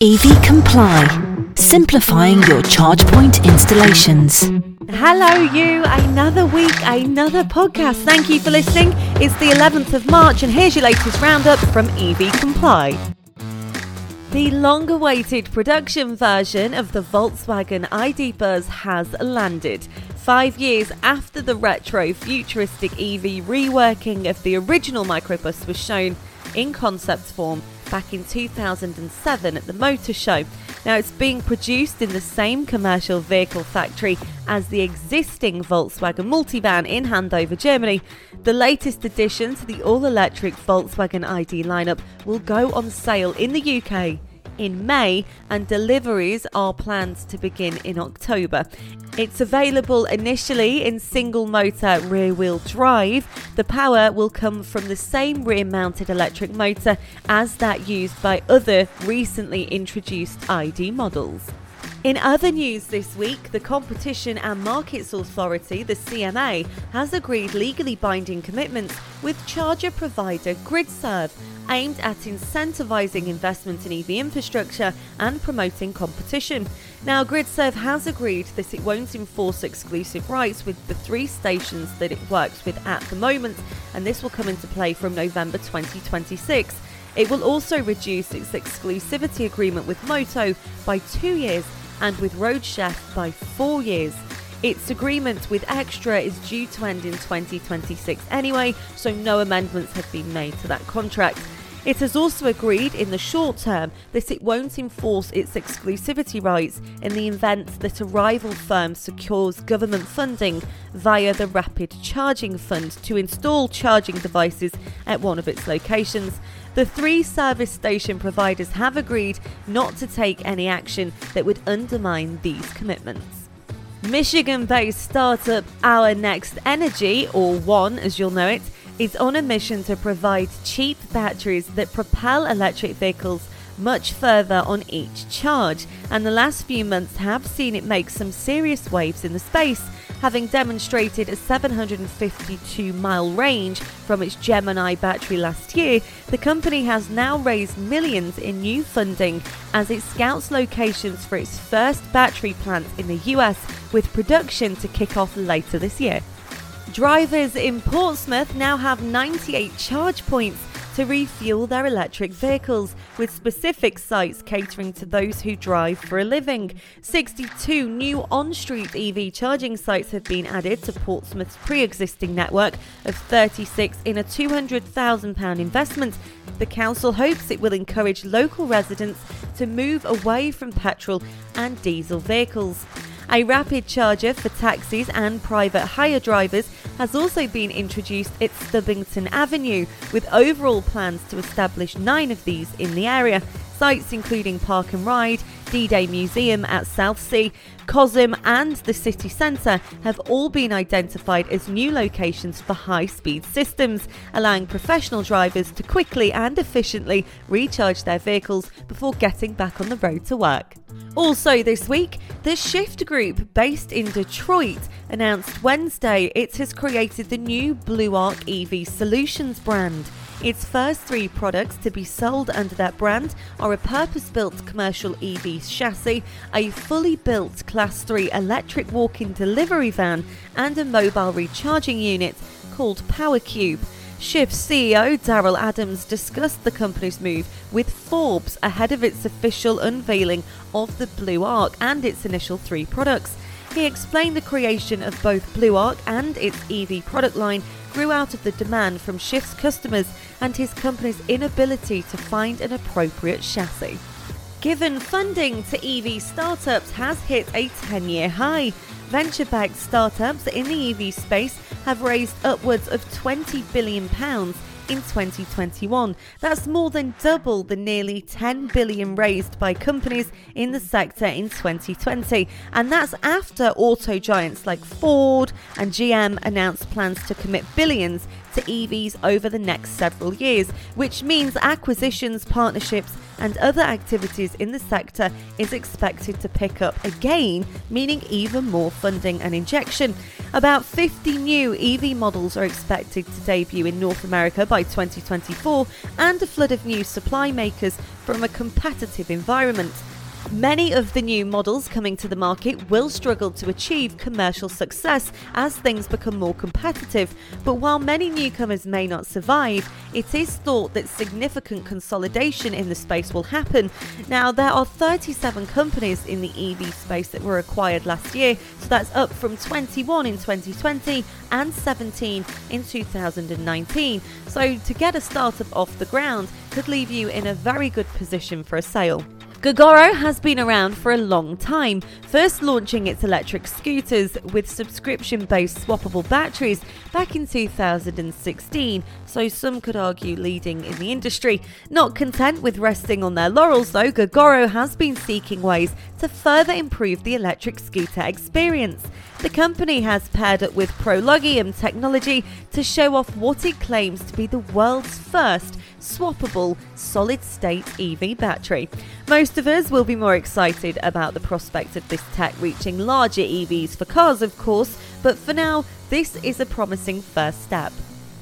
EV Comply, simplifying your charge point installations. Hello, you. Another week, another podcast. Thank you for listening. It's the 11th of March, and here's your latest roundup from EV Comply. The long awaited production version of the Volkswagen ID Buzz has landed. Five years after the retro futuristic EV reworking of the original microbus was shown in concept form back in 2007 at the Motor Show. Now, it's being produced in the same commercial vehicle factory as the existing Volkswagen multivan in Hanover, Germany. The latest addition to the all electric Volkswagen ID lineup will go on sale in the UK in May, and deliveries are planned to begin in October. It's available initially in single motor rear wheel drive. The power will come from the same rear mounted electric motor as that used by other recently introduced ID models. In other news this week, the Competition and Markets Authority, the CMA, has agreed legally binding commitments with charger provider GridServe aimed at incentivising investment in EV infrastructure and promoting competition. Now, GridServe has agreed that it won't enforce exclusive rights with the three stations that it works with at the moment, and this will come into play from November 2026. It will also reduce its exclusivity agreement with Moto by two years and with Roadchef by four years. Its agreement with Extra is due to end in 2026 anyway, so no amendments have been made to that contract. It has also agreed in the short term that it won't enforce its exclusivity rights in the event that a rival firm secures government funding via the Rapid Charging Fund to install charging devices at one of its locations. The three service station providers have agreed not to take any action that would undermine these commitments. Michigan based startup Our Next Energy, or ONE as you'll know it, is on a mission to provide cheap batteries that propel electric vehicles much further on each charge, and the last few months have seen it make some serious waves in the space, having demonstrated a 752 mile range from its Gemini battery last year. The company has now raised millions in new funding as it scouts locations for its first battery plant in the US, with production to kick off later this year. Drivers in Portsmouth now have 98 charge points to refuel their electric vehicles, with specific sites catering to those who drive for a living. 62 new on street EV charging sites have been added to Portsmouth's pre existing network of 36 in a £200,000 investment. The council hopes it will encourage local residents to move away from petrol and diesel vehicles. A rapid charger for taxis and private hire drivers has also been introduced at Stubbington Avenue, with overall plans to establish nine of these in the area. Sites including Park and Ride, D Day Museum at Southsea, Cosham, and the city centre have all been identified as new locations for high speed systems, allowing professional drivers to quickly and efficiently recharge their vehicles before getting back on the road to work. Also, this week, the Shyft Group, based in Detroit, announced Wednesday it has created the new Blue Arc EV Solutions brand. Its first three products to be sold under that brand are a purpose built commercial EV chassis, a fully built Class 3 electric walk in delivery van, and a mobile recharging unit called PowerCube. Shyft CEO Daryl Adams discussed the company's move with Forbes ahead of its official unveiling of the Blue Arc and its initial three products. He explained the creation of both Blue Arc and its EV product line grew out of the demand from Shyft's customers and his company's inability to find an appropriate chassis. Given funding to EV startups has hit a 10 year high. Venture backed startups in the EV space have raised upwards of £20 billion in 2021. That's more than double the nearly £10 billion raised by companies in the sector in 2020. And that's after auto giants like Ford and GM announced plans to commit billions EVs over the next several years, which means acquisitions, partnerships, and other activities in the sector is expected to pick up again, meaning even more funding and injection. About 50 new EV models are expected to debut in North America by 2024, and a flood of new supply makers from a competitive environment. Many of the new models coming to the market will struggle to achieve commercial success as things become more competitive, but while many newcomers may not survive, it is thought that significant consolidation in the space will happen. Now, there are 37 companies in the EV space that were acquired last year, so that's up from 21 in 2020 and 17 in 2019. So, to get a startup off the ground could leave you in a very good position for a sale. Gogoro has been around for a long time, first launching its electric scooters with subscription based swappable batteries back in 2016, so some could argue leading in the industry. Not content with resting on their laurels, though, Gogoro has been seeking ways to further improve the electric scooter experience. The company has paired up with ProLogium technology to show off what it claims to be the world's first swappable solid state EV battery. Most of us will be more excited about the prospect of this tech reaching larger EVs for cars, of course, but for now, this is a promising first step.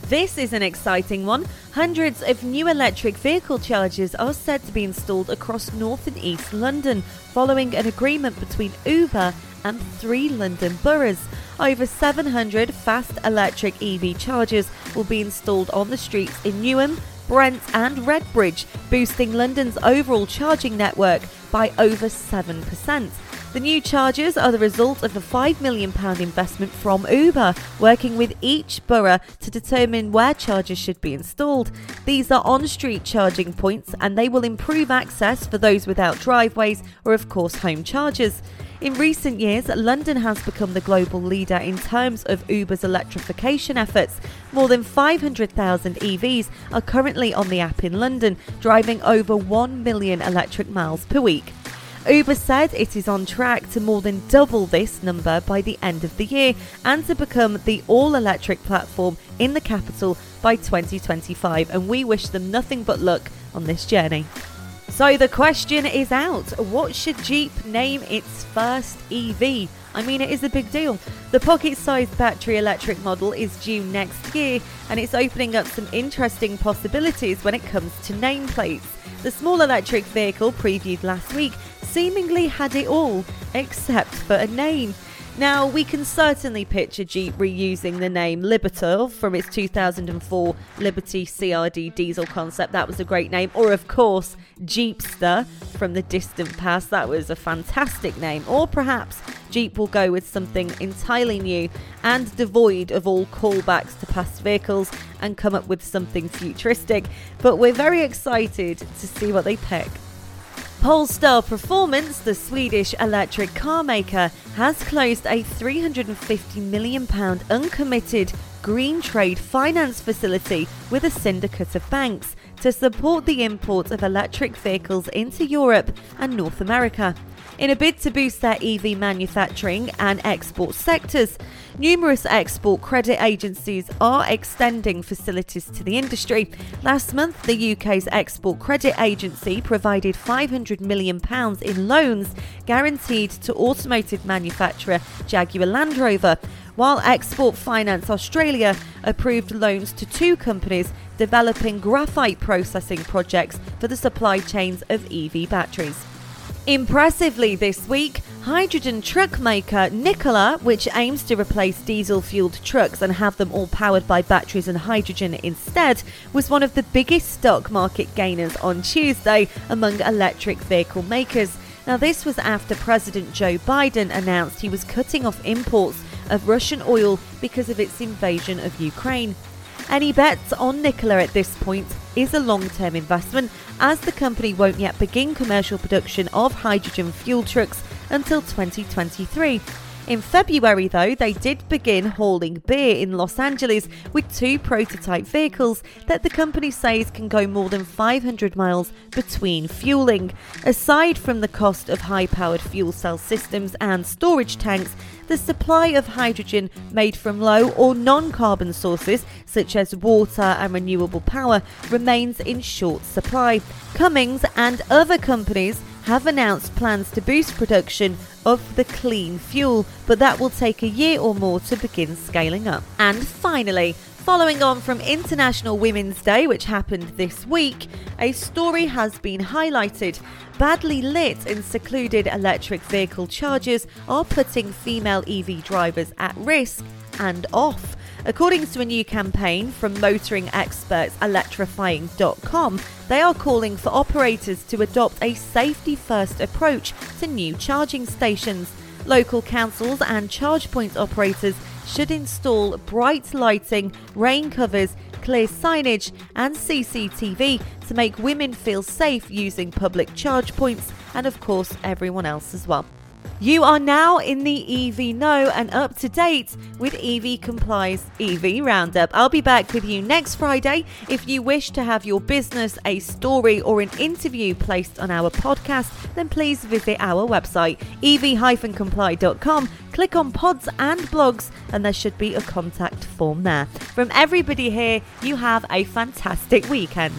This is an exciting one. Hundreds of new electric vehicle chargers are said to be installed across North and East London following an agreement between Uber and three London boroughs. Over 700 fast electric EV chargers will be installed on the streets in Newham, Brent, and Redbridge, boosting London's overall charging network by over 7%. The new chargers are the result of a £5 million investment from Uber, working with each borough to determine where chargers should be installed. These are on street charging points and they will improve access for those without driveways or, of course, home chargers. In recent years, London has become the global leader in terms of Uber's electrification efforts. More than 500,000 EVs are currently on the app in London, driving over 1 million electric miles per week. Uber said it is on track to more than double this number by the end of the year and to become the all electric platform in the capital by 2025. And we wish them nothing but luck on this journey. So the question is out what should Jeep name its first EV? I mean, it is a big deal. The pocket sized battery electric model is due next year, and it's opening up some interesting possibilities when it comes to nameplates. The small electric vehicle previewed last week seemingly had it all, except for a name. Now, we can certainly picture Jeep reusing the name Liberator from its 2004 Liberty CRD diesel concept. That was a great name. Or, of course, Jeepster from the distant past. That was a fantastic name. Or perhaps Jeep will go with something entirely new and devoid of all callbacks to past vehicles and come up with something futuristic. But we're very excited to see what they pick. Polestar Performance, the Swedish electric car maker, has closed a £350 million uncommitted green trade finance facility with a syndicate of banks to support the import of electric vehicles into Europe and North America in a bid to boost their EV manufacturing and export sectors. Numerous export credit agencies are extending facilities to the industry. Last month, the UK's Export Credit Agency provided £500 million in loans guaranteed to automotive manufacturer Jaguar Land Rover, while Export Finance Australia approved loans to two companies developing graphite processing projects for the supply chains of EV batteries. Impressively this week, hydrogen truck maker Nikola, which aims to replace diesel fueled trucks and have them all powered by batteries and hydrogen instead, was one of the biggest stock market gainers on Tuesday among electric vehicle makers. Now, this was after President Joe Biden announced he was cutting off imports of Russian oil because of its invasion of Ukraine. Any bets on Nikola at this point is a long term investment as the company won't yet begin commercial production of hydrogen fuel trucks until 2023. In February, though, they did begin hauling beer in Los Angeles with two prototype vehicles that the company says can go more than 500 miles between fueling. Aside from the cost of high powered fuel cell systems and storage tanks, the supply of hydrogen made from low or non carbon sources, such as water and renewable power, remains in short supply. Cummins and other companies have announced plans to boost production of the clean fuel, but that will take a year or more to begin scaling up. And finally, Following on from International Women's Day, which happened this week, a story has been highlighted. Badly lit and secluded electric vehicle chargers are putting female EV drivers at risk and off. According to a new campaign from motoring experts electrifying.com, they are calling for operators to adopt a safety first approach to new charging stations. Local councils and charge point operators should install bright lighting, rain covers, clear signage, and CCTV to make women feel safe using public charge points and, of course, everyone else as well. You are now in the EV Know and up to date with EV Comply's EV Roundup. I'll be back with you next Friday. If you wish to have your business, a story, or an interview placed on our podcast, then please visit our website, ev-comply.com. Click on pods and blogs, and there should be a contact form there. From everybody here, you have a fantastic weekend.